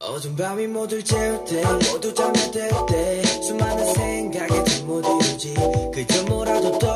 어둠 밤이 모두 재울 때 모두 잠들때 때 수많은 생각에 잠못 이루지 그저 뭐라도 떠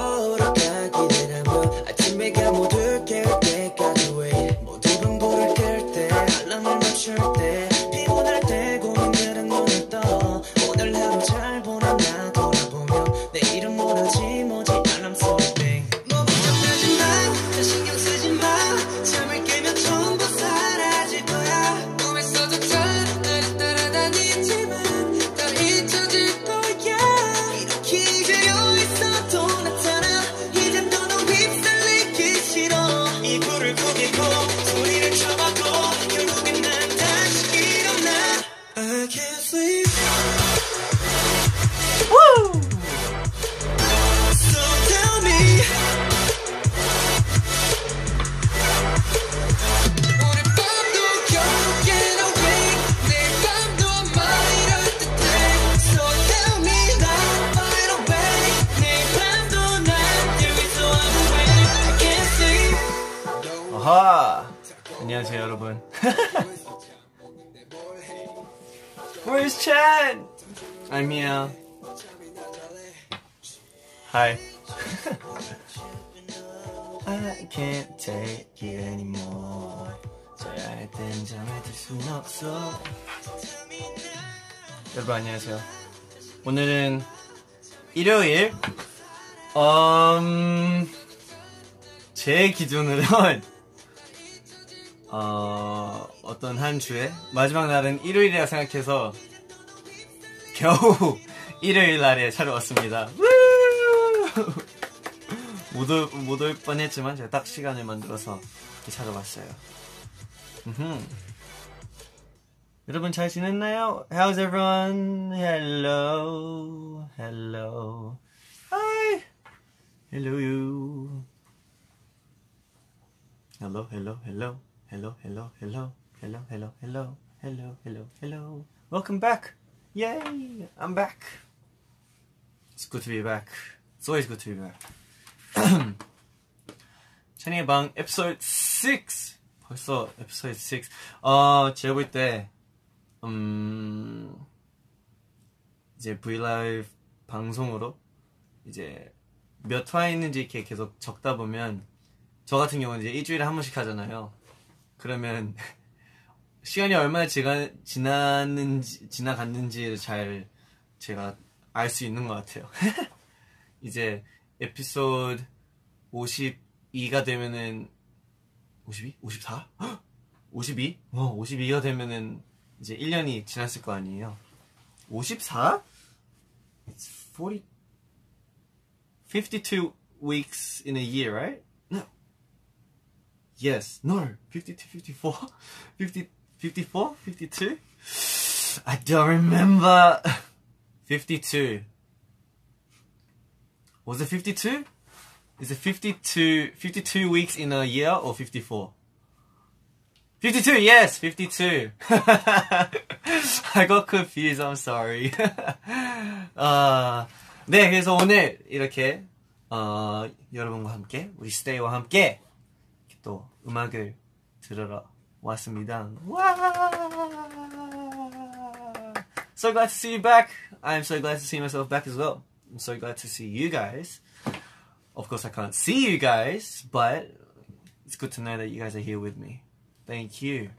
can't take it anymore 자야 할땐 잠에 들순 없어 여러분 안녕하세요 오늘은 일요일 음... 제 기준으론 어, 어떤 한 주의 마지막 날은 일요일이라 생각해서 겨우 일요일 날에 찾아왔습니다. 못올 못 올 뻔했지만 제가 딱 시간을 만들어서 이렇게 찾아왔어요. 음흠. 여러분 잘 지냈나요? How's everyone? Hello, hello, hi, hello you. Hello, hello, hello, hello, hello, hello, hello, hello, hello, hello, hello, hello. Welcome back. Yay, I'm back. It's good to be back. It's always good to be back. 찬이의 방 에피소드 6. 벌써 에피소드 6. 어, 제가 볼 때, 음, 이제 브이라이브 방송으로 이제 몇 화 있는지 이렇게 계속 적다 보면 저 같은 경우는 이제 일주일에 한 번씩 하잖아요. 그러면 시간이 얼마나 지가, 지났는지 지나갔는지를 잘 제가 알 수 있는 것 같아요. 이제 에피소드 52가 되면은 52? 54? 52? 어, 52가 되면은 이제 1년이 지났을 거 아니에요. 54? It's 40 52 weeks in a year, right? No. Yes. No. 52, 54? 50, 54? 52? I don't remember. 52. Was it 52? Is it 52, 52 weeks in a year or 54? 52, yes, 52. I got confused, I'm sorry. 아, 네, 그래서 오늘 이렇게, 어, 여러분과 함께, 우리 스테이와 함께, 이렇게 또 음악을 들으러 왔습니다. 와! So glad to see you back. I'm so glad to see myself back as well. I'm so glad to see you guys. Of course, I can't see you guys, but it's good to know that you guys are here with me. Thank you.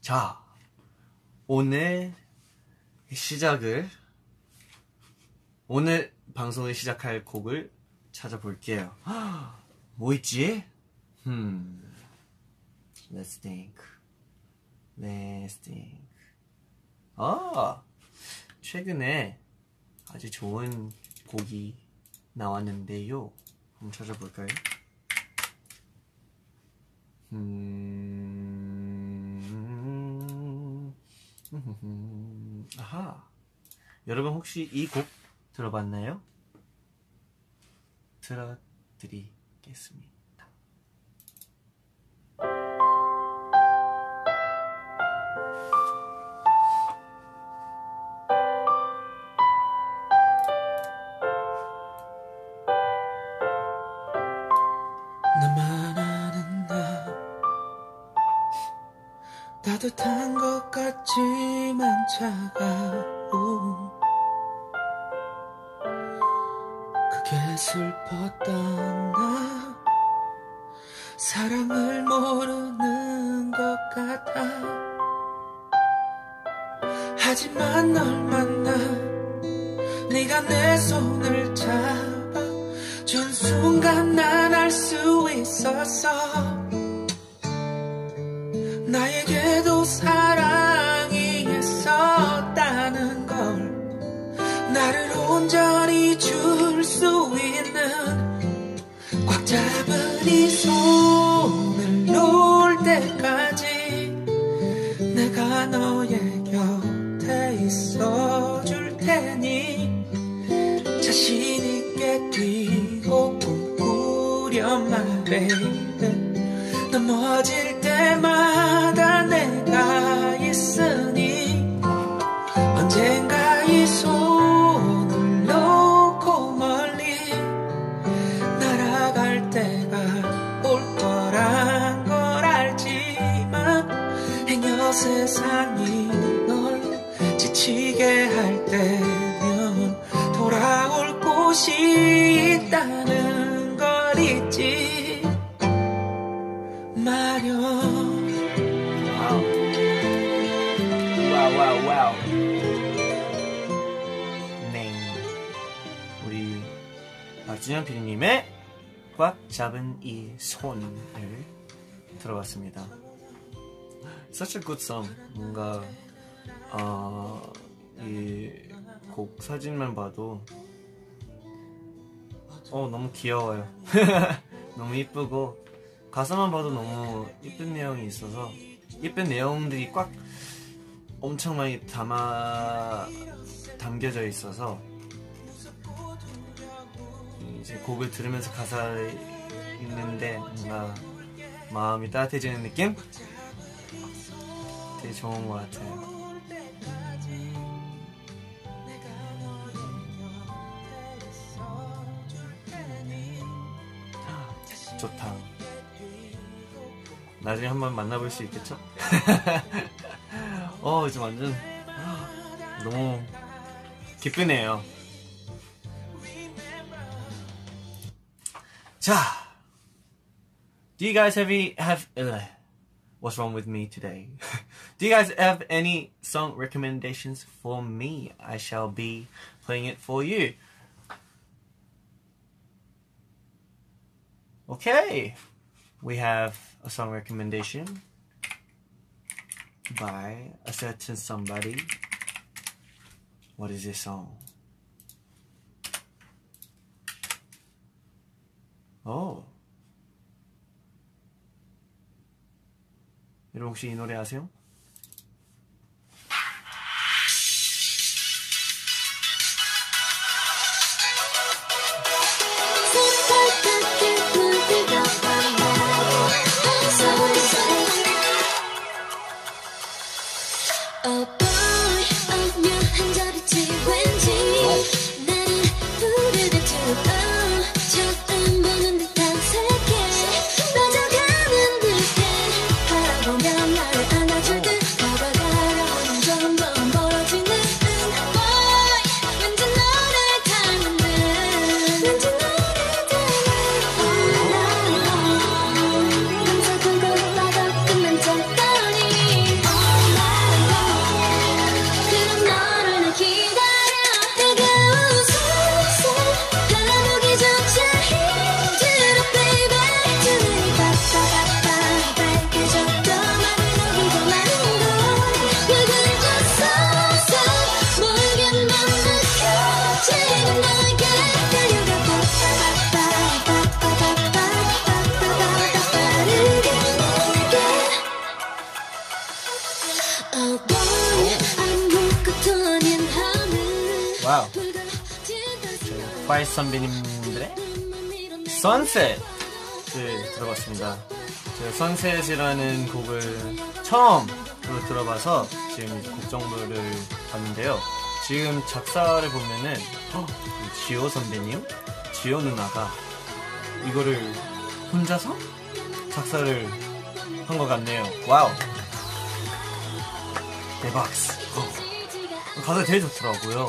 자, 오늘 시작을, 오늘 방송을 시작할 곡을 찾아볼게요. 뭐 있지? Hmm. Let's think. Let's think. 아, 최근에 아주 좋은 곡이 나왔는데요. 한번 찾아볼까요? 음, 아하. 여러분 혹시 이 곡 들어봤나요? 들어드리겠습니다. 차가운 그게 슬펐던 나 사랑을 모르는 것 같아. 하지만 널 만나 네가 내 손을 세상이 널 지치게 할 때면 돌아올 곳이 있다는 걸 잊지 와우, 와우. 네. 우리 박진현 PD님의 꽉 잡은 이 손을 들어봤습니다. Such a good song. 뭔가, 어, 이곡 사진만 봐도, 어, 너무 귀여워요. 너무 이쁘고, 가사만 봐도 너무 이쁜 내용이 있어서 이쁜 내용들이 꽉 엄청 많이 담아 담겨져 있어서 이제 곡을 들으면서 가사를 읽는데 뭔가 마음이 따뜻해지는 느낌? 되게 좋은 것 같아요. 좋다. 나중에 한번 만나볼 수 있겠죠? 어, 이제 완전 너무 기쁘네요. 자, do you guys have have what's wrong with me today? do you guys have any song recommendations for me? I shall be playing it for you. Okay, we have a song recommendation by a certain somebody. What is this song? Oh. 여러분 혹시 이 노래 아세요? Wow. 파이스 선배님들의 Sunset을 들어봤습니다. 제가 Sunset이라는 곡을 처음으로 들어봐서 지금 곡 정보를 봤는데요. 지금 작사를 보면은 헉, 이 지호 선배님, 지호 누나가 이거를 혼자서 작사를 한 것 같네요. Wow. 대박스. 어. 가사 되게 좋더라고요.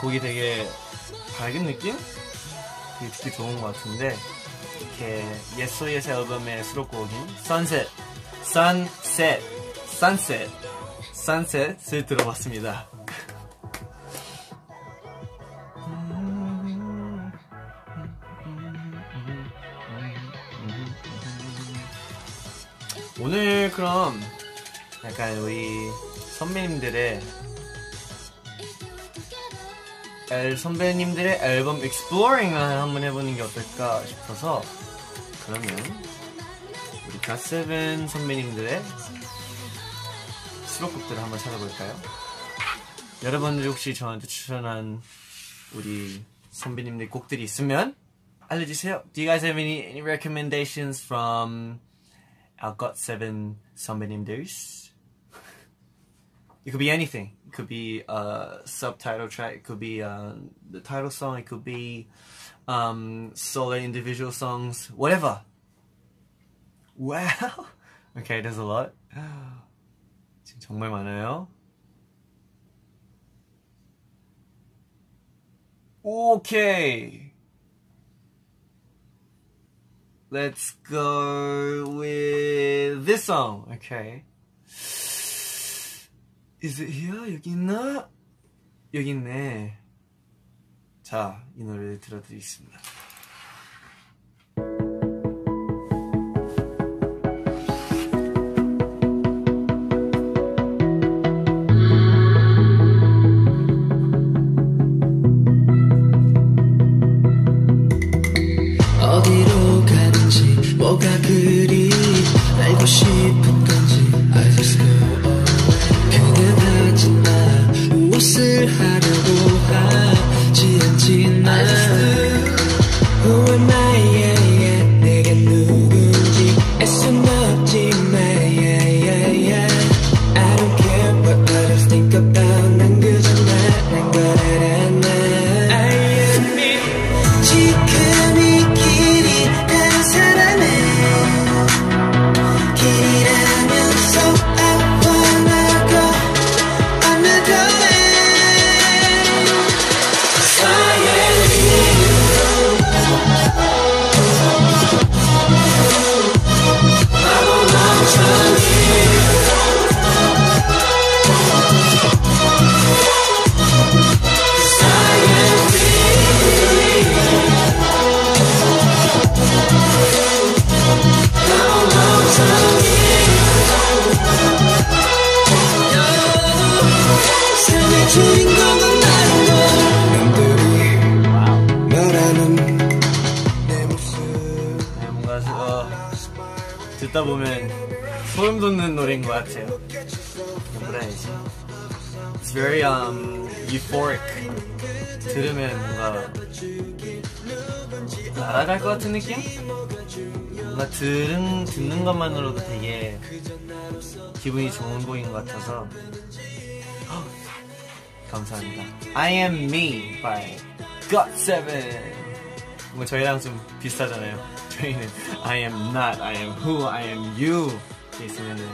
곡이 되게 밝은 느낌? 되게 듣기 좋은 것 같은데 이렇게 예소예스 앨범의 수록곡인 Sunset, Sunset, Sunset, Sunset을 들어봤습니다. 오늘 그럼 약간 우리 선배님들의 앨, 선배님들의 앨범 exploring을 한번 해보는 게 어떨까 싶어서 그러면 우리 갓세븐 선배님들의 수록곡들을 한번 찾아볼까요? 여러분들 혹시 저한테 추천한 우리 선배님들 곡들이 있으면 알려주세요. Do you guys have any, any recommendations from our got7 선배님들's? It could be anything. It could be a subtitle track. It could be uh, the title song. It could be um, solo individual songs. Whatever. Wow. Okay, there's a lot. 지금 정말 많아요. Okay. Let's go with this song. Okay. Is it here? 여기 있나? 여기 있네. 자, 이 노래를 들어드리겠습니다. 갈 것 같은 느낌? 뭔가 들은, 듣는 것만으로도 되게 기분이 좋은 곡인 것 같아서 헉, 감사합니다. I am me by GOT7 뭐 저희랑 좀 비슷하잖아요. 저희는 I am not, I am who, I am you 있으면은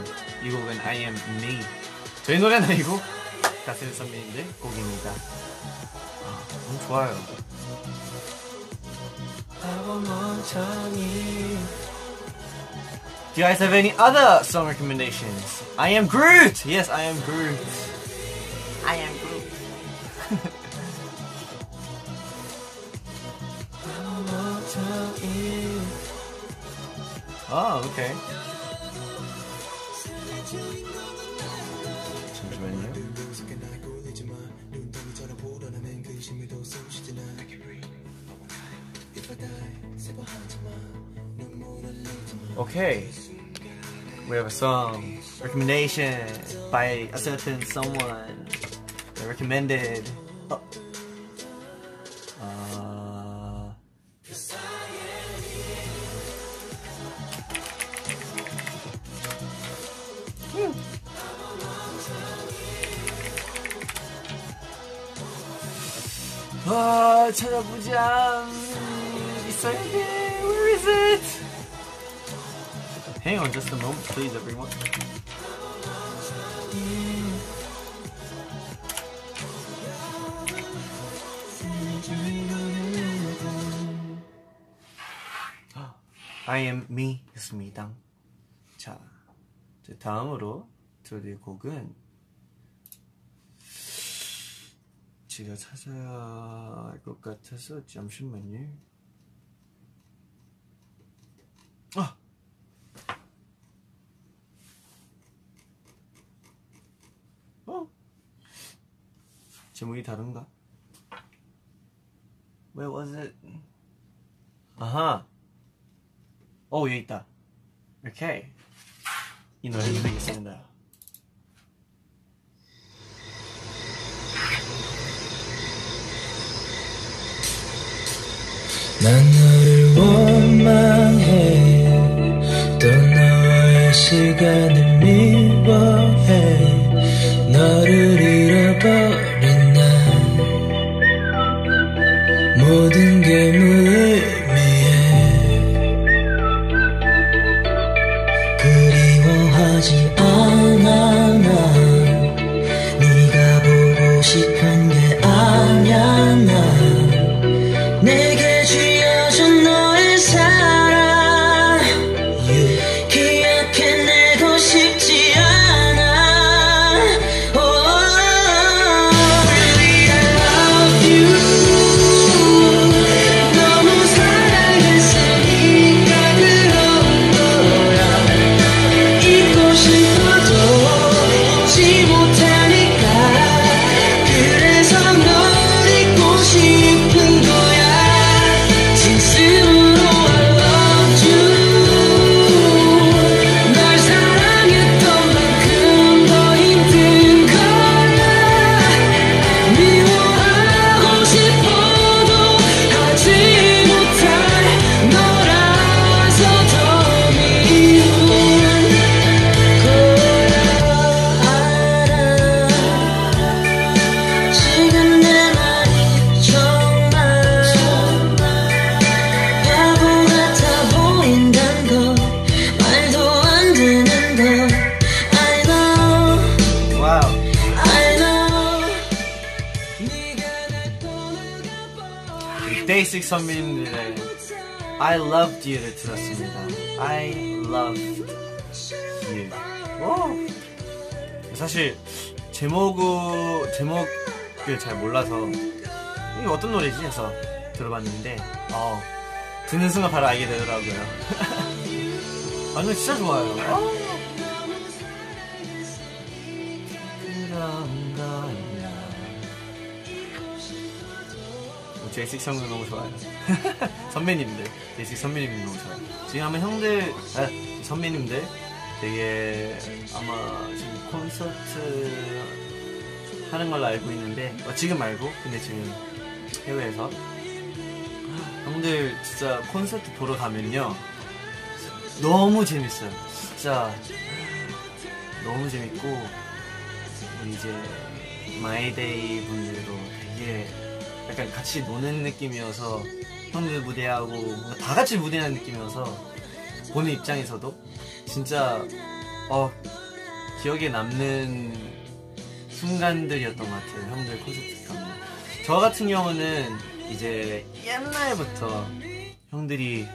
이 곡은 I am me. 저희 노래는 아니고 가슴 선배님들 곡입니다. 아, 너무 좋아요. Do you guys have any other song recommendations? I am Groot! Yes, I am Groot. I am Groot. oh, 오 Okay. We have a song recommendation by a certain someone. They recommended. Oh. A moment please everyone I am me였습니다. 자, 이제 다음으로 들을 곡은 제가 찾아야 할 것 같아서 잠시만요. 아! 어? 제목이 다른가? Where was it? 아하! 어, 여기 있다. 오케이. 이 노래 드리겠습니다. 난 너를 원망해 또 너의 시간을 데이식 선배님들의 I loved you를 들었습니다. I loved you. 오. 사실 제목을 제목을 잘 몰라서 이게 어떤 노래지 해서 들어봤는데 어, 듣는 순간 바로 알게 되더라고요. 아, 노래 진짜 좋아요. 어. 제이식 형도 너무 좋아요. 선배님들, 제이식 선배님들 너무 좋아요. 지금 아마 형들, 아, 선배님들 되게 아마 지금 콘서트 하는 걸로 알고 있는데, 어, 지금 말고, 근데 지금 해외에서. 형들 진짜 콘서트 보러 가면요. 너무 재밌어요. 진짜 너무 재밌고, 이제 마이데이 분들도 되게 약간 같이 노는 느낌이어서 형들 무대하고 다 같이 무대하는 느낌이어서 보는 입장에서도 진짜 어 기억에 남는 순간들이었던 것 같아요 형들 콘서트 가면 저 같은 경우는 이제 옛날부터 형들이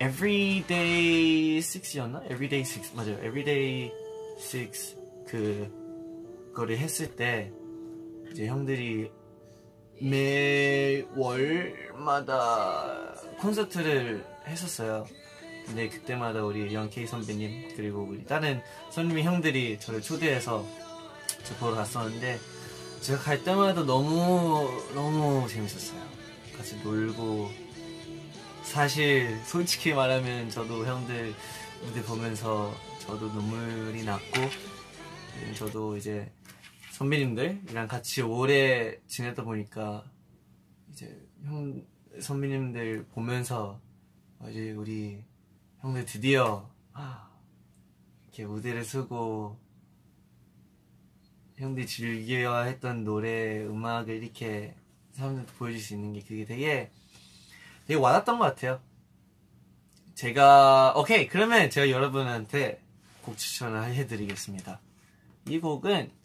Every DAY6였나? Every DAY6 맞아요 Every DAY 6 그 거를 했을 때 이제 형들이 매월마다 콘서트를 했었어요. 근데 그때마다 우리 영케이 선배님 그리고 우리 다른 선미 형들이 저를 초대해서 저 보러 갔었는데 제가 갈 때마다 너무 너무 재밌었어요. 같이 놀고 사실 솔직히 말하면 저도 형들 무대 보면서 저도 눈물이 났고 음, 저도 이제 선배님들이랑 같이 오래 지내다 보니까 이제 형 선배님들 보면서 어, 이제 우리 형들 드디어 아, 이렇게 무대를 쓰고 형들 즐겨 했던 노래 음악을 이렇게 사람들한테 보여줄 수 있는 게 그게 되게 되게 와닿던 것 같아요. 제가 오케이 그러면 제가 여러분한테 곡 추천을 해드리겠습니다. 이 곡은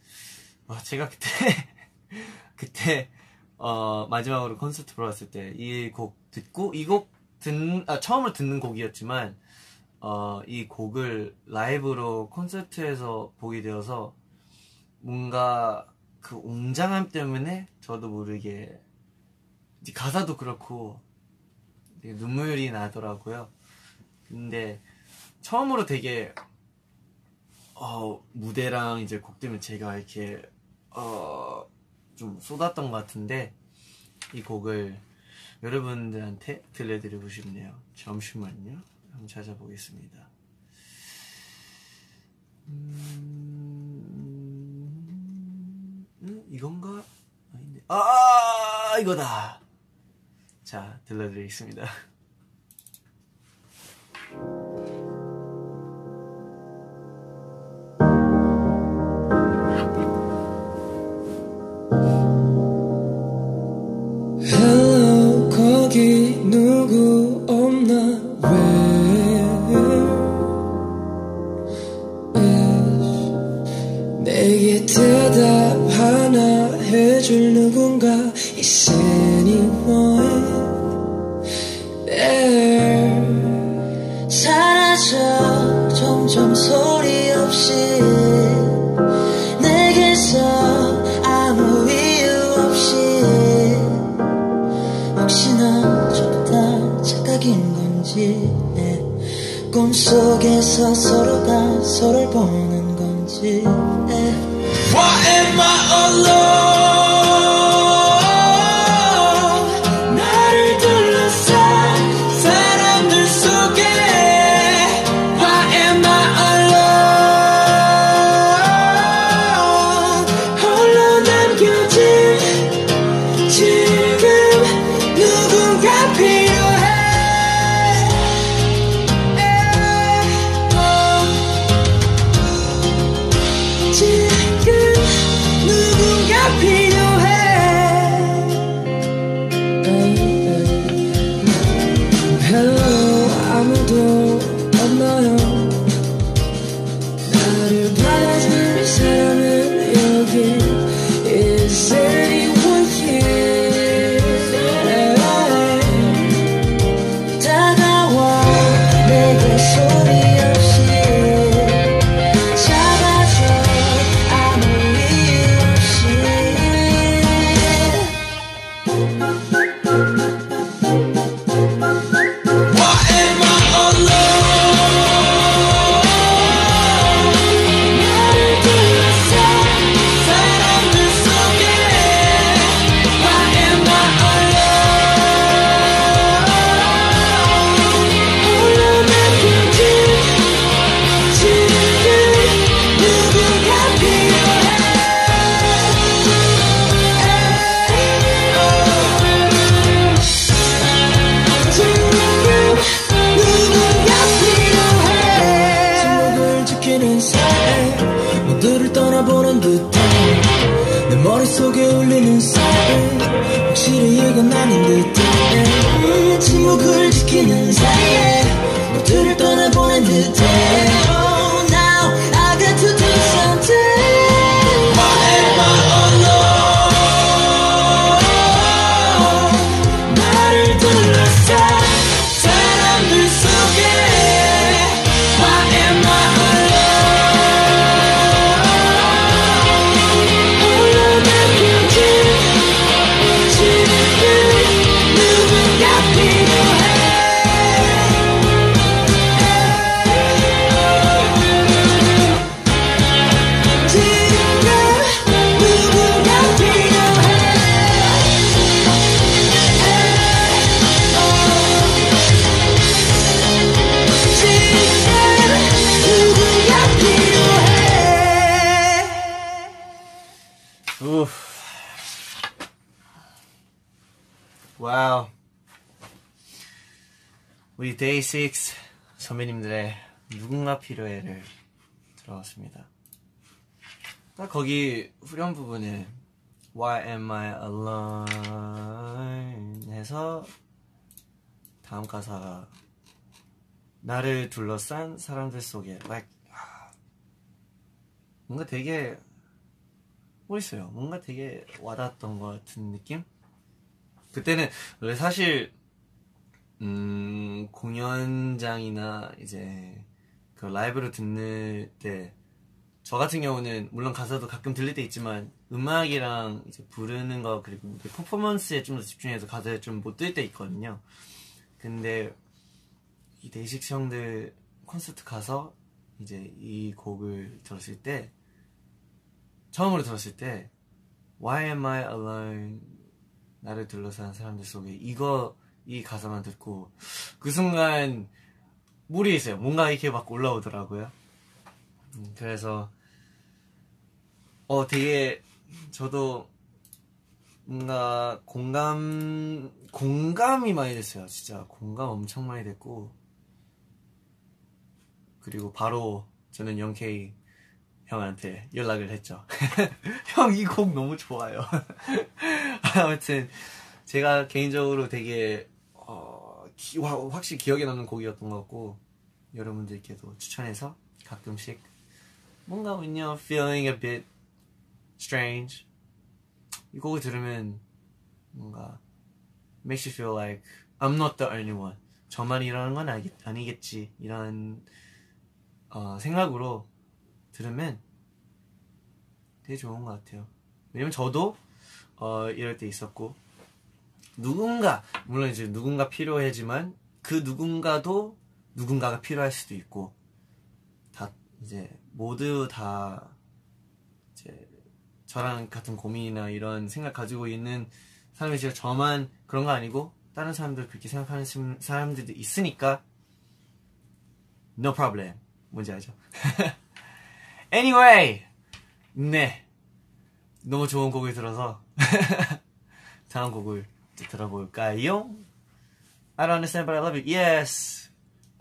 어, 제가 그때 그때 어, 마지막으로 콘서트 보러 왔을 때 이 곡 듣고 이 곡 듣, 아, 처음으로 듣는 곡이었지만 어, 이 곡을 라이브로 콘서트에서 보게 되어서 뭔가 그 웅장함 때문에 저도 모르게 가사도 그렇고 눈물이 나더라고요. 근데 처음으로 되게 어, 무대랑 이제 곡 되면 제가 이렇게 어, 좀 쏟았던 것 같은데 이 곡을 여러분들한테 들려드리고 싶네요. 잠시만요. 한번 찾아보겠습니다. 음... 음 이건가? 아닌데. 아, 이거다! 자, 들려드리겠습니다. 나왔습니다. 딱 거기 후렴 부분에 Why am I alone? 해서 다음 가사가 나를 둘러싼 사람들 속에 like 뭔가 되게 멋있어요. 뭔가 되게 와닿았던 것 같은 느낌? 그때는 원래 사실 음, 공연장이나 이제 그 라이브로 듣는 때 저 같은 경우는 물론 가사도 가끔 들릴 때 있지만 음악이랑 이제 부르는 거 그리고 퍼포먼스에 좀 더 집중해서 가사에 좀 못 들 때 있거든요. 근데 이 데이식스 형들 콘서트 가서 이제 이 곡을 들었을 때 처음으로 들었을 때 Why am I alone? 나를 둘러싼 사람들 속에 이거 이 가사만 듣고 그 순간 있어요. 뭔가 이렇게 막 올라오더라고요. 음, 그래서 어 되게 저도 뭔가 공감 공감이 많이 됐어요. 진짜 공감 엄청 많이 됐고 그리고 바로 저는 영케이 형한테 연락을 했죠. 형 이 곡 너무 좋아요. 아무튼 제가 개인적으로 되게 어, 기- 와- 확실히 기억에 남는 곡이었던 것 같고 여러분들께도 추천해서 가끔씩 뭔가 when you're feeling a bit strange 이 곡을 들으면 뭔가 makes you feel like I'm not the only one. 저만 이러는 건 아니, 아니겠지. 이런 어, 생각으로 들으면 되게 좋은 것 같아요. 왜냐면 저도 어, 이럴 때 있었고 누군가 물론 이제 누군가 필요하지만 그 누군가도 누군가가 필요할 수도 있고 다 이제 모두 다 이제 저랑 같은 고민이나 이런 생각 가지고 있는 사람이 진짜 저만 그런 거 아니고 다른 사람들 그렇게 생각하는 심- 사람들도 있으니까 no problem 뭔지 알죠? anyway 네 너무 좋은 곡을 들어서 다음 곡을 또 들어볼까요? I don't understand but I love you yes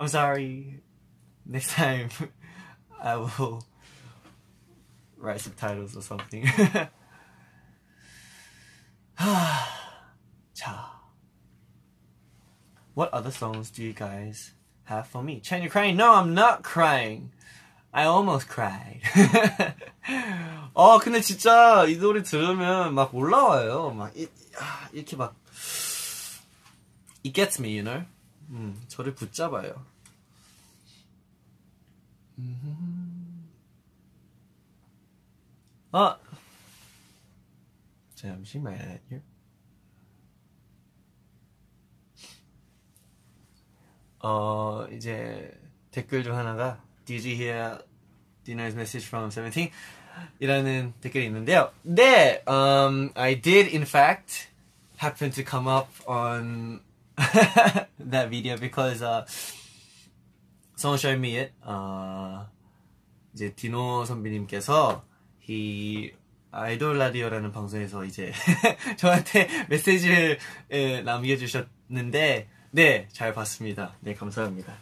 I'm sorry next time I will write subtitles or something 자 What other songs do you guys have for me? Chen, you're crying? No, I'm not crying. I almost cried. 어, 근데 진짜 이 노래 들으면 막 올라와요. 막 이, 아, 이렇게 막 It gets me, you know? 음, 저를 붙잡아요. 음. 아, 잠시만요. 어 이제 댓글 중 하나가 Did you hear Dina's message from 17? 이라는 댓글이 있는데요. 네, um, I did in fact happen to come up on that video because uh, it. 어, 이제 디노 선배님께서 이 아이돌 라디오라는 방송에서 이제 저한테 메시지를 예, 남겨주셨는데 네 잘 봤습니다. 네 감사합니다.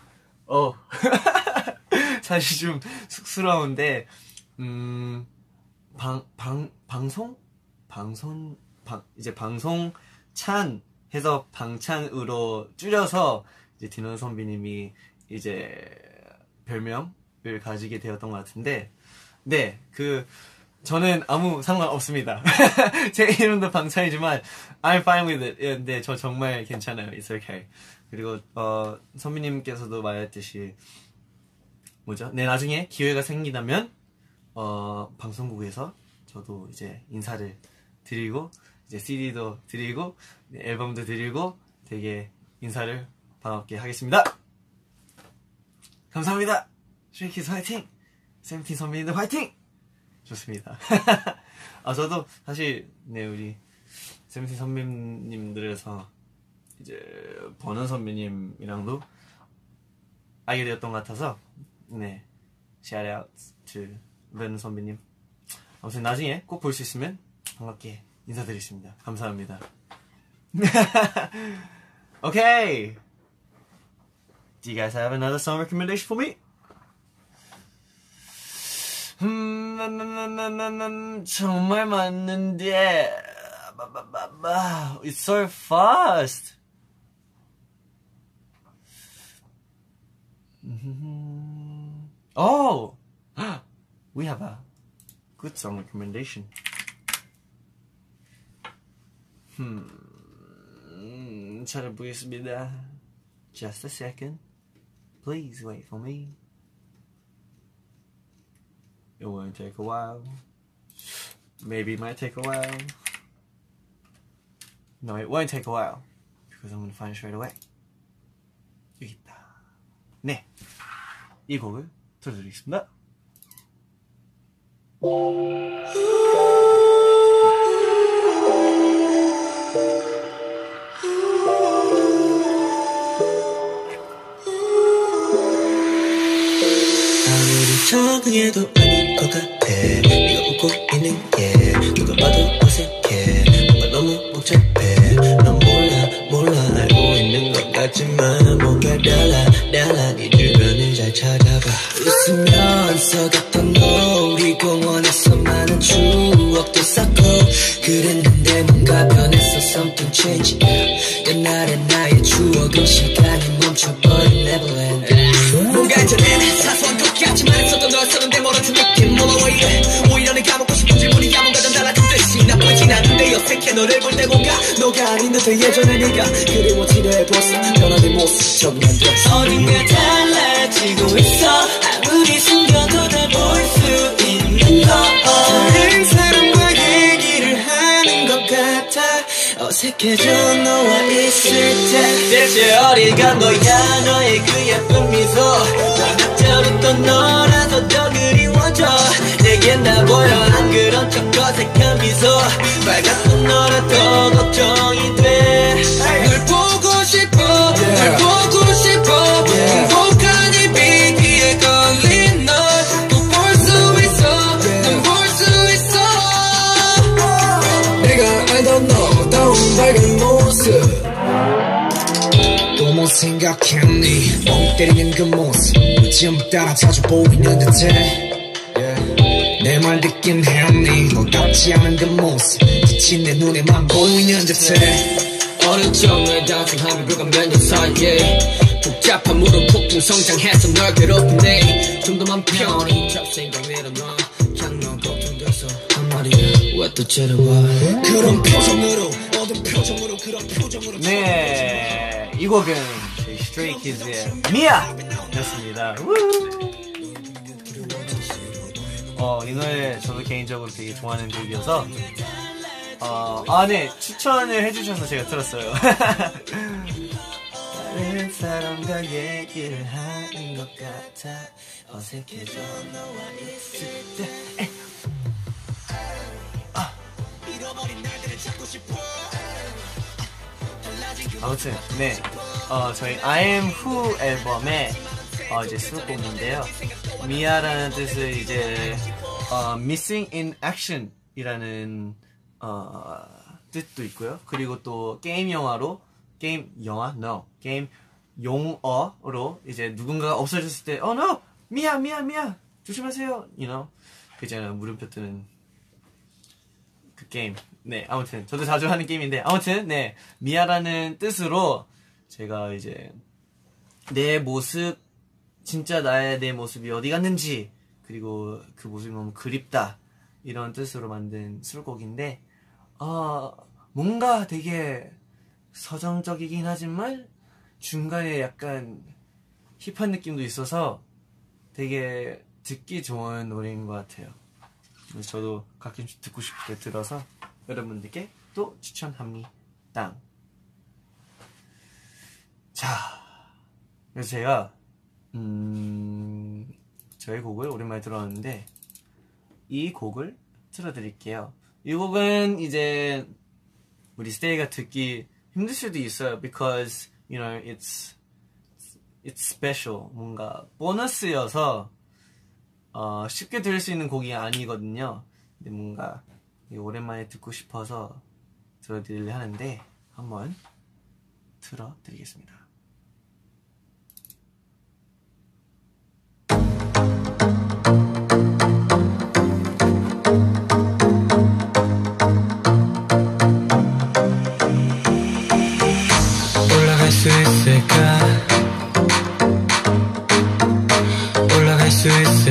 어 사실 좀 쑥스러운데 음, 방, 방, 방송? 방송, 방, 이제 방송 찬 해서 방찬으로 줄여서 이제 디노 선비님이 이제 별명을 가지게 되었던 것 같은데, 네, 그, 저는 아무 상관없습니다. 제 이름도 방찬이지만, I'm fine with it. 예, 네, 저 정말 괜찮아요. It's okay. 그리고, 어, 선배님께서도 말했듯이, 뭐죠? 네, 나중에 기회가 생긴다면, 어, 방송국에서 저도 이제 인사를 드리고, 이제 CD도 드리고, 네, 앨범도 드리고, 되게 인사를 반갑게 하겠습니다. 감사합니다. Stray Kids 화이팅! 세븐틴 선배님들 화이팅! 좋습니다. 아, 저도 사실, 네, 우리 세븐틴 선배님들에서 이제 버는 선배님이랑도 알게 되었던 것 같아서, 네, shout out to 른 선배님. 아무튼 나중에 꼭 볼 수 있으면 반갑게 인사드리겠습니다. 감사합니다. okay. Do you guys have another song recommendation for me? 음, 나, 나, 나, 나, 나, 나, 정말 맞는데, 마, 마, 마, 마, it's so fast. 음, Oh, we have a good song recommendation. 음, 찾아보겠습니다. Just a second. Please wait for me. It won't take a while. Maybe it might take a while. No, it won't take a while. Because I'm gonna find it straight away. 여기 있다. 네. 이 곡을 들려드리겠습니다. 적응해도 아닌 것 같아. 네가 웃고 있는 게 누가 봐도 어색해. 뭔가 너무 복잡해. 넌 몰라 몰라. 알고 있는 것 같지만 뭔가 달라 달라. 네 주변을 잘 찾아봐. 웃으면서 걷던 놀이공원에서 많은 추억도 쌓고 그랬는데 뭔가 변했어. Something changed. 옛날의 나의 추억은 시간이 멈춰 너를 볼 때 뭔가 너가 아닌 듯해 예전에 네가 그리워지려 변한 네 모습 적응 안 됐어 어딘가 달라지고 있어. 아무리 숨겨도 다 볼 수 있는 거. 다른 사람과 얘기를 하는 것 같아. 어색해져 너와 있을 때. 대체 어디 간 거야? 너의 그 예쁜 미소. 낙저렸던 너라서 더 그리워져 다 보여. 안 그런 척 어색한 미소. 빨갛던 너라 더 걱정이 돼 널 보고 싶어. 널 보고 싶어. 행복한 이 비기에 걸린 널또볼 수 있어. 난볼수 있어. 내가 알던 너 다운 밝은 모습. 또못 생각했니? 멍 때리는 그 모습. 요즘 따라 자주 보이는 듯해 내말 듣긴 했니. 너 같지 않은 그 모습 지친 내 눈에만 보이는 듯해. 어느 정도의 단순함이 불과 몇년 사이에 복잡한 무릎 폭풍 성장해서 널 괴롭히네. 좀더맘 편히 잡생각 내려놔. 넌 걱정돼서 한 말이야. 왜또 째려와 그런 표정으로 어두운 표정으로 그런 표정으로. 네, 이 곡은 저희 스트레이 키즈의 미야! 였습니다. 우! 어, 이 노래 저도 개인적으로 되게 좋아하는 곡이어서, 어, 아, 네, 추천을 해주셔서 제가 들었어요. 다른 사람과 얘기를 하는 것 같아 어색해져 너와 있을 때 에. 아무튼 네, 어 저희 I Am Who 앨범의 어, 이제 수록곡인데요. 미아라는 뜻을 이제 어, Missing in Action이라는 어, 뜻도 있고요. 그리고 또 게임 영화로 게임 영화 no 게임 용어로 이제 누군가가 없어졌을 때 oh no 미아 미아 미아 조심하세요. you know 그 있잖아요 물음표 뜨는 그 게임. 네, 아무튼 저도 자주 하는 게임인데 아무튼 네 미아라는 뜻으로 제가 이제 내 모습 진짜 나의 내 모습이 어디 갔는지 그리고 그 모습이 너무 그립다 이런 뜻으로 만든 수록곡인데 아 뭔가 되게 서정적이긴 하지만 중간에 약간 힙한 느낌도 있어서 되게 듣기 좋은 노래인 것 같아요. 저도 가끔씩 듣고 싶을 때 들어서 여러분들께 또 추천합니다. 자, 그래서 제가 음, 저의 곡을 오랜만에 들었는데 이 곡을 틀어드릴게요. 이 곡은 이제 우리 스테이가 듣기 힘들 수도 있어요. Because you know it's it's special 뭔가 보너스여서 어, 쉽게 들을 수 있는 곡이 아니거든요. 근데 뭔가 오랜만에 듣고 싶어서 들어드리려 하는데 한번 틀어드리겠습니다.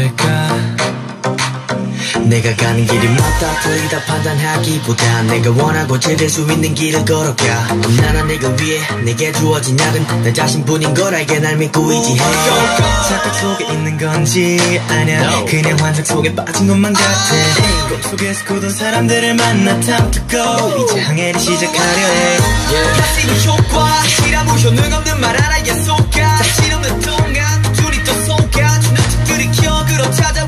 수 있을까? 내가 가는 길이 맞다 틀리다 판단하기보다 내가 원하고 찾을 수 있는 길을 걸어가. 나는 내가 위해 내게 주어진 약은 나 자신뿐인 걸 알게 날 믿고 의지해. 착각 속에 있는 건지 아냐? 그냥 환상 속에 빠진 것만 같아. 꿈속에서 굳은 사람들을 만나 to go 이제 항해를 시작하려 해. 다시는 효과 시라무 효능 없는 말 하나에 속아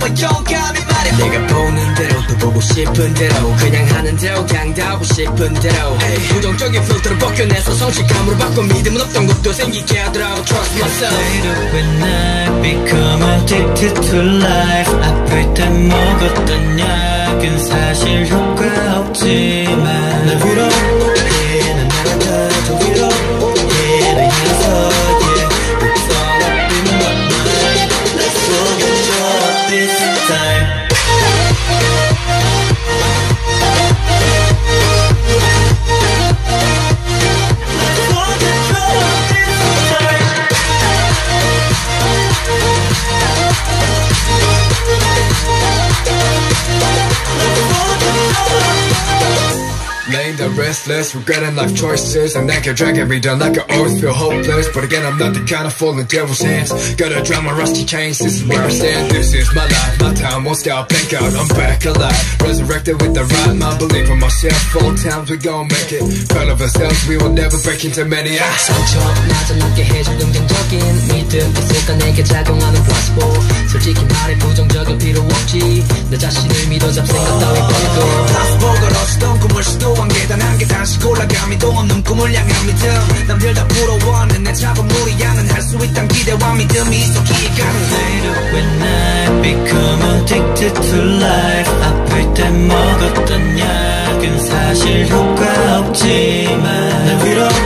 찾아와 영감이 말해 내가 보는 대로 또 보고 싶은 대로 그냥 하는 대로 그냥 다 하고 싶은 대로. 부정적인 필터를 벗겨내서 성실감으로 바꿔 믿음은 없던 것도 생기게 하더라고. Trust myself. Later when I become addicted to life 아플 때 먹었던 약은 사실 효과 없지만 날 위로해 Laying down restless, regretting life choices And I can drag every down like I always feel hopeless But again, I'm not the kind of fall in devil's hands Gotta drop my rusty chains, this is where I stand This is my life, my time won't stop, thank God I'm back alive Resurrected with the right mind, believe in myself All times we gon' make it Proud of ourselves, we will never break into many ah. 상처마저 남게 해줄 긍정적인 믿음 있을까 내게 작용하는 플라스보 솔직히 말해 부정적인 필요 없지 내 자신을 믿어 잡생각 따위 버리고 다시 보고 꿈을 향한 믿음. 남들 다 부러워하는 내 작은 무리양은 할 수 있단 기대와 믿음이 있어 기가는 Later when I become addicted to life 아플 때 먹었던 약은 사실 효과 없지만 날 위로해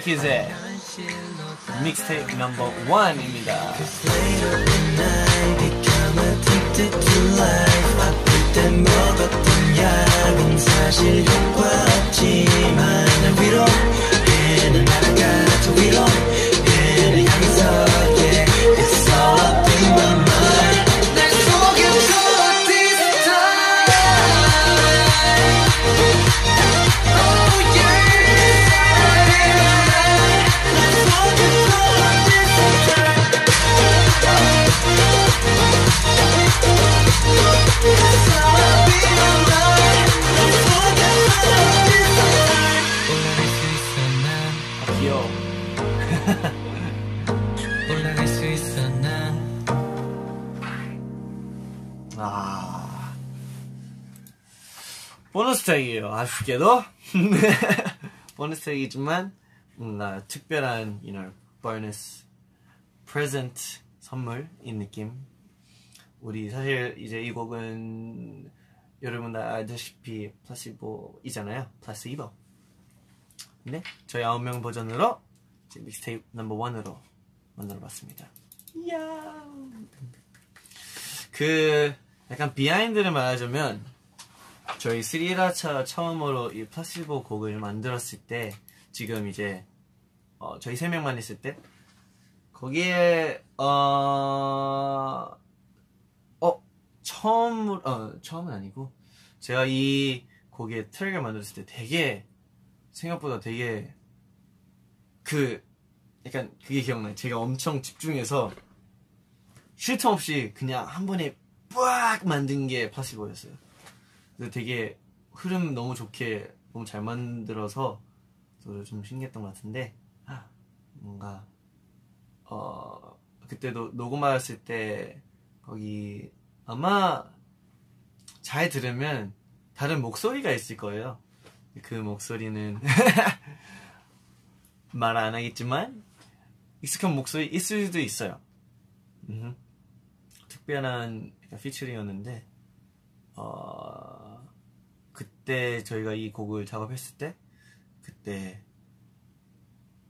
Kids의 믹스테이프 넘버 1입니다. become addicted to life 아플 때 먹었던 약은 사실 효과 없지만 날 위로해 난 날아가 저 위로 아쉽게도. 보너스 트랙이지만, 뭔가 특별한, you know, 보너스, present 선물인 느낌. 우리 사실 이제 이 곡은 여러분 다 알다시피 플라시보이잖아요. 플라시보. 근데 저희 아홉 명 버전으로 이제 mixtape number one으로 만들어봤습니다. 이야. 그 약간 비하인드를 말하자면 저희 스리라차 처음으로 이 플라시보 곡을 만들었을 때 지금 이제 어, 저희 세 명만 있을 때 거기에 어, 어 처음 어 처음은 아니고 제가 이 곡의 트랙을 만들었을 때 되게 생각보다 되게 그 약간 그게 기억나요. 제가 엄청 집중해서 쉴 틈 없이 그냥 한 번에 빡 만든 게 플라시보였어요. 근데 되게 흐름 너무 좋게 너무 잘 만들어서 저도 좀 신기했던 것 같은데 아, 뭔가 어 그때도 녹음하였을 때 거기 아마 잘 들으면 다른 목소리가 있을 거예요. 그 목소리는 말 안 하겠지만 익숙한 목소리 있을 수도 있어요. 특별한 피처링이었는데 어 그때 저희가 이 곡을 작업했을 때 그때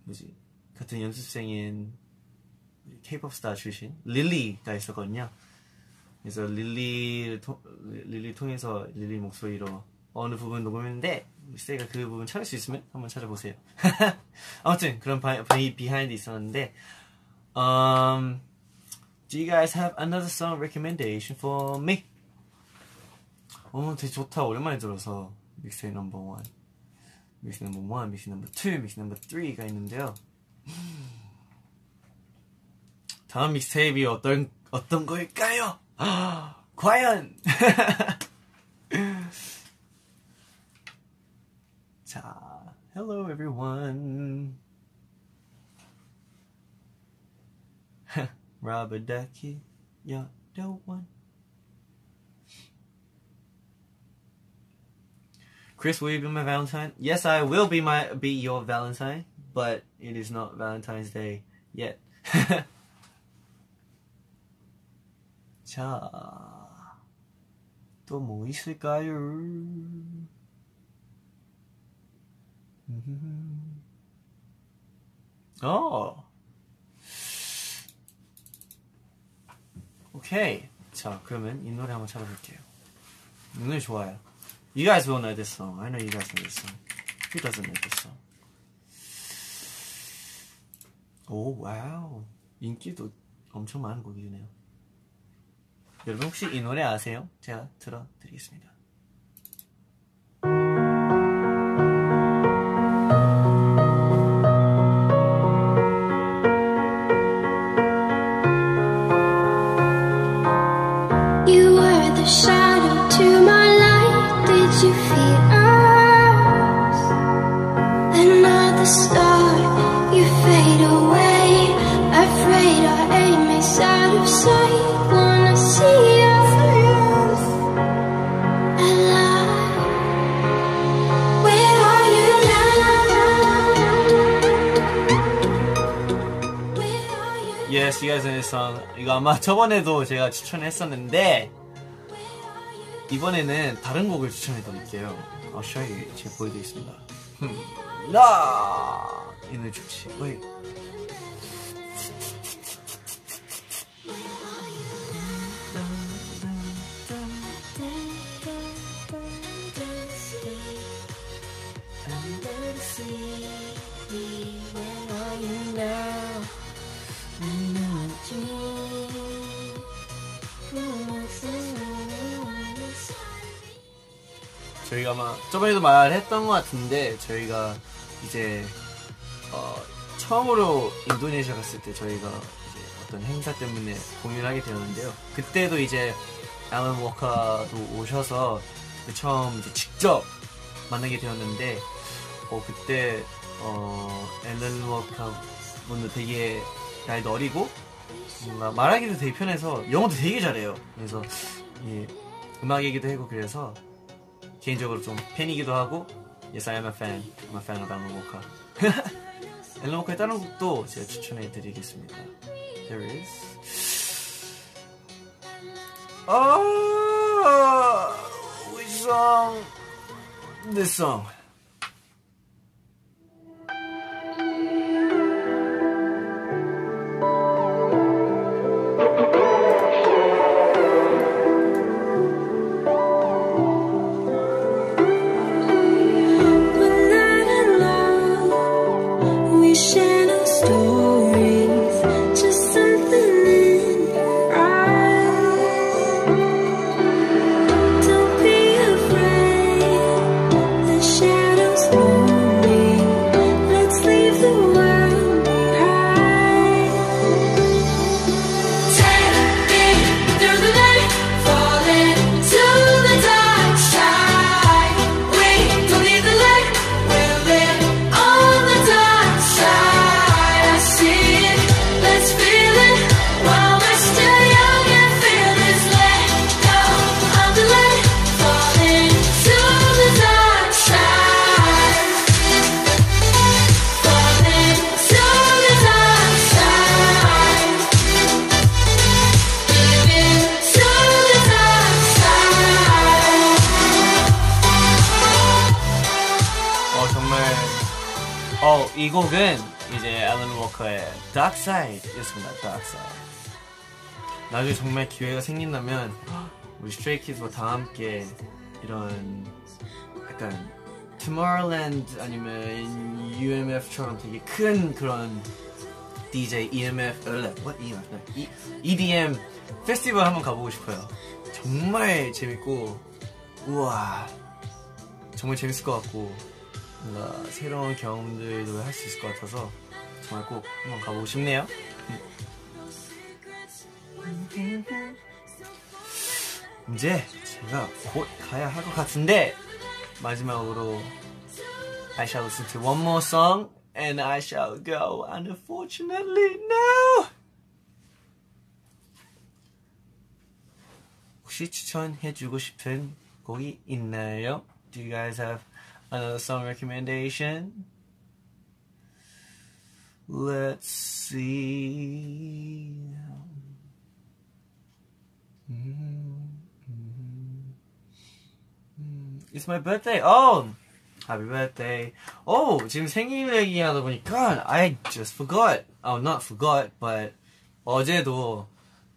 뭐지 같은 연습생인 K-pop 스타 출신 릴리가 있었거든요. 그래서 릴리를 통, 릴리 통해서 릴리 목소리로 어느 부분 녹음했는데 Stay가 그 부분 찾을 수 있으면 한번 찾아보세요. 아무튼 그런 바, 비, 비하인드 있었는데 um, Do you guys have another song recommendation for me? 어 되게 좋다 오랜만에 들어서 mixtape number one mix number one, mix number two, mix number three가 있는데요 다음 mixtape이 어떤 어떤? 아, 과연 자, hello everyone. Robert Ducky, you're the one. Chris, will you be my Valentine? Yes, I will be my be your Valentine, but it is not Valentine's Day yet. 자, 또 뭐 있을까요? 음. 어. 오케이. 자, 그러면 이 노래 한번 찾아볼게요. 이 노래 좋아요. You guys will know this song. I know you guys know this song. Who doesn't know this song? 오, wow. 인기도 엄청 많은 곡이네요. 여러분 혹시 이 노래 아세요? 제가 들어드리겠습니다. This song. 이거 아마 저번에도 제가 추천했었는데 이번에는 다른 곡을 추천해드릴게요. You. 제가 보여드리겠습니다. 흠. 나! 이 노래 좋지. Wait. 저희가 아마 저번에도 말했던 것 같은데 저희가 이제 어, 처음으로 인도네시아 갔을 때 저희가 이제 어떤 행사 때문에 공연을 하게 되었는데요. 그때도 이제 앨런 워커도 오셔서 그 처음 이제 직접 만나게 되었는데 어, 그때 어, 앨런 워커 분도 되게 나이도 어리고 뭔가 말하기도 되게 편해서 영어도 되게 잘해요. 그래서 예, 음악 얘기도 하고 그래서 개인적으로 좀 팬이기도 하고 Yes, I am a fan. I'm a fan of 앨런 워커. 앨런 워커의 다른 곡도 제가 추천해 드리겠습니다. There is Oh, which song? This song. 기회가 생긴다면 우리 스트레이 키즈와 다 함께 이런 약간 Tomorrowland 아니면 UMF처럼 되게 큰 그런 DJ EMF, 어, what EMF? 네, E- EDM 페스티벌 한번 가보고 싶어요. 정말 재밌고 우와 정말 재밌을 것 같고 뭔가 새로운 경험들도 할 수 있을 것 같아서 정말 꼭 한번 가보고 싶네요. 이제 제가 곧 가야 할 것 같은데 마지막으로 I shall listen to one more song and I shall go. Unfortunately, no. 혹시 추천해주고 싶은 곡이 있나요? Do you guys have another song recommendation? Let's see. It's my birthday. Oh, happy birthday. Oh, 지금 생일 얘기하다 보니까 I just forgot. Oh, not forgot, but 어제도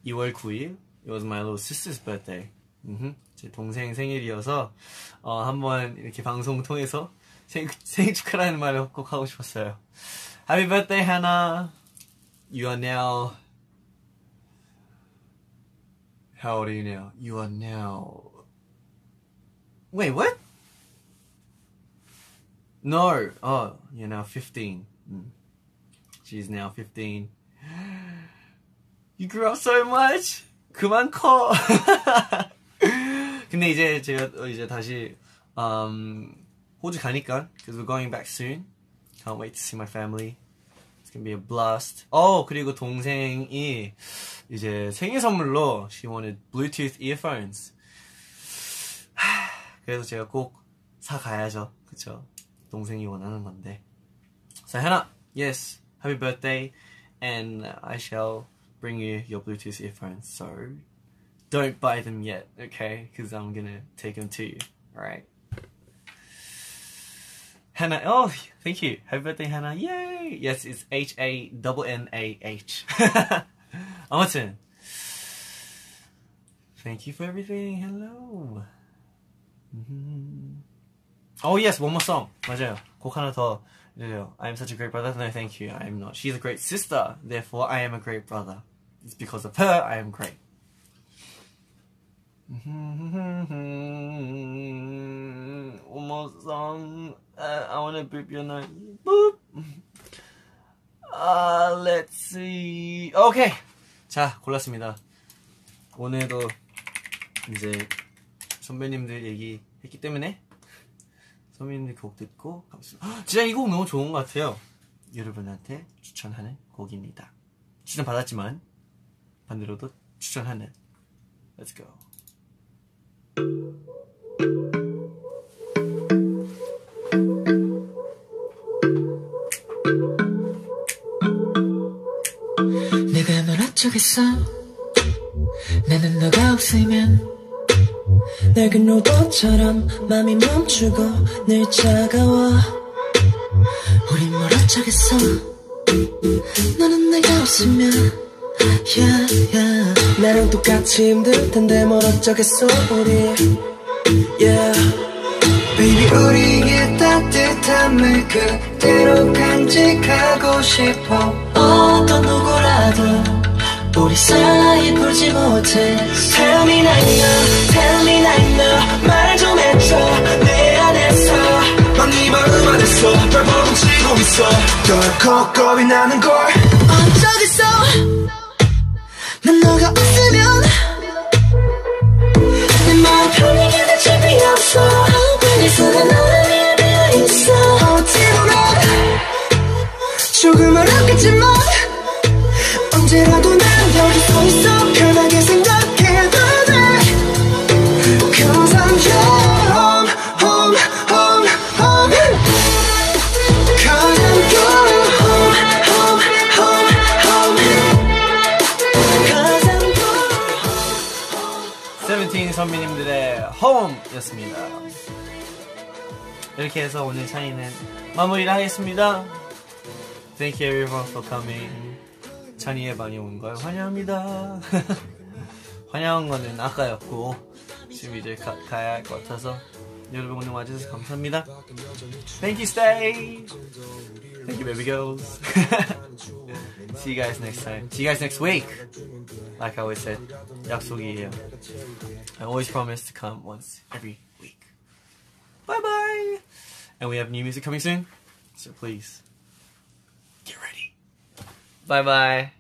2월 9일 it was my little sister's birthday. 음흠, 제 동생 생일이어서 어, 한번 이렇게 방송 통해서 생, 생일 축하라는 말을 꼭 하고 싶었어요. Happy birthday, Hannah. You are now. How old are you now? You are now. Wait, what? No. Oh, you're now 15. Mm. She's now 15. You grew up so much. 그만 커. 근데 이제 제가 어, 이제 다시 um, 호주 가니까 because we're going back soon. Can't wait to see my family. It's gonna be a blast. 어 그리고 동생이 이제 생일 선물로 she wanted Bluetooth earphones. 하, 그래서 제가 꼭 사가야죠. 그쵸? 동생이 원하는 건데. So Hannah, yes, happy birthday, and I shall bring you your Bluetooth earphones. So don't buy them yet, okay? Because I'm gonna take them to you. All right. Hannah, oh, thank you. Happy birthday, Hannah. Yay! Yes, it's H A N N A H. 아무튼. Thank you for everything. Hello. Mhm. Oh, yes, one more song. 맞아요. 곡 하나 더. 해주세요. I am such a great brother. No, thank you. I am not. She's a great sister. Therefore, I am a great brother. It's because of her I am great. One more song. Uh, I want to boop your nose. Boop. Uh, let's see. 오케이. 자, 골랐습니다. 오늘도 이제 선배님들 얘기 했기 때문에 선배님들 곡 듣고 가보겠습니다. 헉, 진짜 이 곡 너무 좋은 것 같아요. 여러분한테 추천하는 곡입니다. 추천 받았지만 반대로도 추천하는. Let's go. 어쩌겠어 나는 너가 없으면 낡은 로봇처럼 맘이 멈추고 늘 차가워. 우린 뭘 어쩌겠어? 너는 내가 없으면 yeah, yeah. 나랑 똑같이 힘들 텐데 뭘 어쩌겠어 우리. Yeah. Baby 우리의 따뜻함을 그대로 간직하고 싶어. 어떤 누구라도 우리 사이 풀지 못해. Tell me now, tell me now 말좀 해줘. 내 안에서 넌네 마음 안에서 널 머금치고 있어. 덜컥 겁이 나는 걸. 어쩌겠어? 난 너가 없으면 내 마음 편히 견딜 필요 없어. 내 손에 너를 위해 비어있어. 어찌 보면 조금 어 홈이었습니다. 이렇게 해서 오늘 차이는 마무리를 하겠습니다. thank you everyone for coming. 찬이에 많이 온 걸 환영합니다. 환영한 거는 아까였고 지금 이제 가, 가야 할 것 같아서 여러분 오늘 와주셔서 감사합니다. Thank you, stay. Thank you, baby girls. See you guys next time. See you guys next week. Like I always said, Yaksugi here. I always promise to come once every week. Bye bye! And we have new music coming soon, so please get ready. Bye bye.